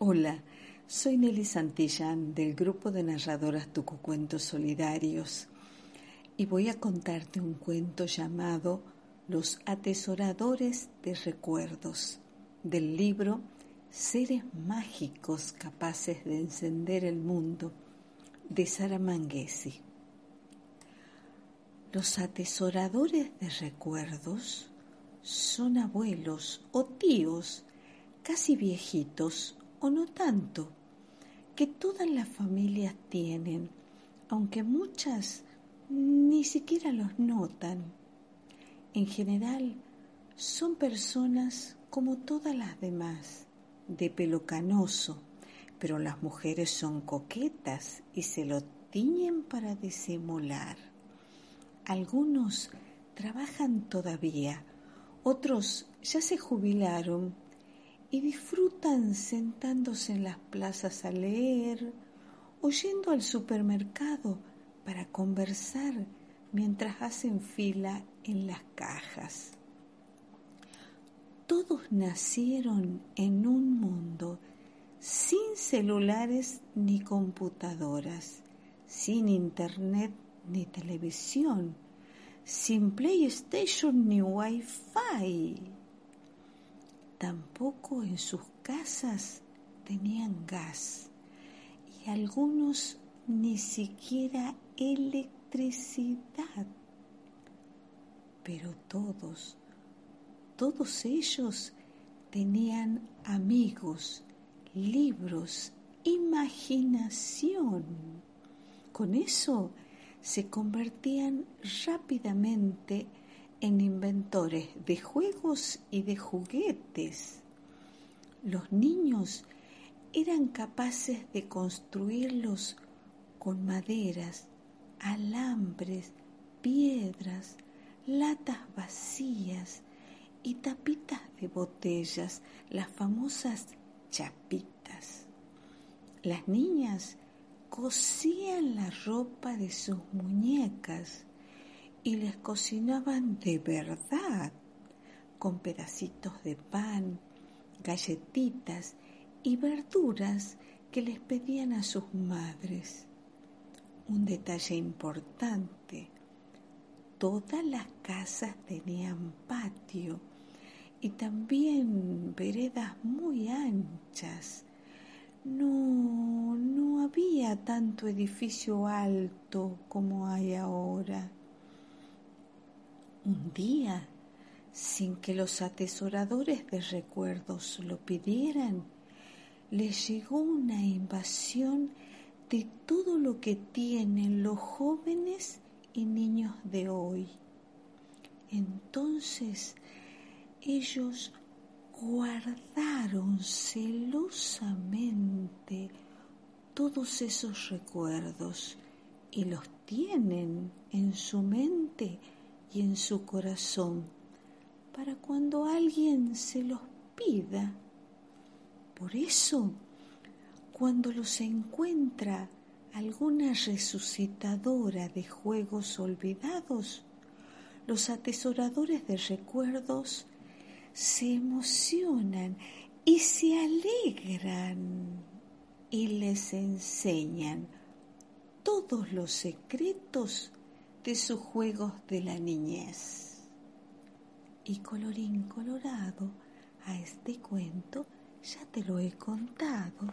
Hola, soy Nelly Santillán del grupo de narradoras Tucucuentos Solidarios y voy a contarte un cuento llamado Los atesoradores de recuerdos del libro Seres mágicos capaces de encender el mundo de Sara Manguesi. Los atesoradores de recuerdos son abuelos o tíos casi viejitos o no tanto, que todas las familias tienen, aunque muchas ni siquiera los notan. En general, son personas como todas las demás, de pelo canoso, pero las mujeres son coquetas y se lo tiñen para disimular. Algunos trabajan todavía, otros ya se jubilaron y disfrutan sentándose en las plazas a leer o yendo al supermercado para conversar mientras hacen fila en las cajas. Todos nacieron en un mundo sin celulares ni computadoras, sin internet ni televisión, sin PlayStation ni Wi-Fi Tampoco en sus casas tenían gas y algunos ni siquiera electricidad. Pero todos, todos ellos tenían amigos, libros, imaginación. Con eso se convertían rápidamente en inventores de juegos y de juguetes. Los niños eran capaces de construirlos con maderas, alambres, piedras, latas vacías y tapitas de botellas, las famosas chapitas. Las niñas cosían la ropa de sus muñecas y les cocinaban de verdad, con pedacitos de pan, galletitas y verduras que les pedían a sus madres. Un detalle importante, todas las casas tenían patio y también veredas muy anchas. No, no había tanto edificio alto como hay ahora. Un día, sin que los atesoradores de recuerdos lo pidieran, les llegó una invasión de todo lo que tienen los jóvenes y niños de hoy. Entonces ellos guardaron celosamente todos esos recuerdos y los tienen en su mente y en su corazón para cuando alguien se los pida. Por eso, cuando los encuentra alguna resucitadora de juegos olvidados, los atesoradores de recuerdos se emocionan y se alegran y les enseñan todos los secretos de sus juegos de la niñez. Y colorín colorado, a este cuento ya te lo he contado.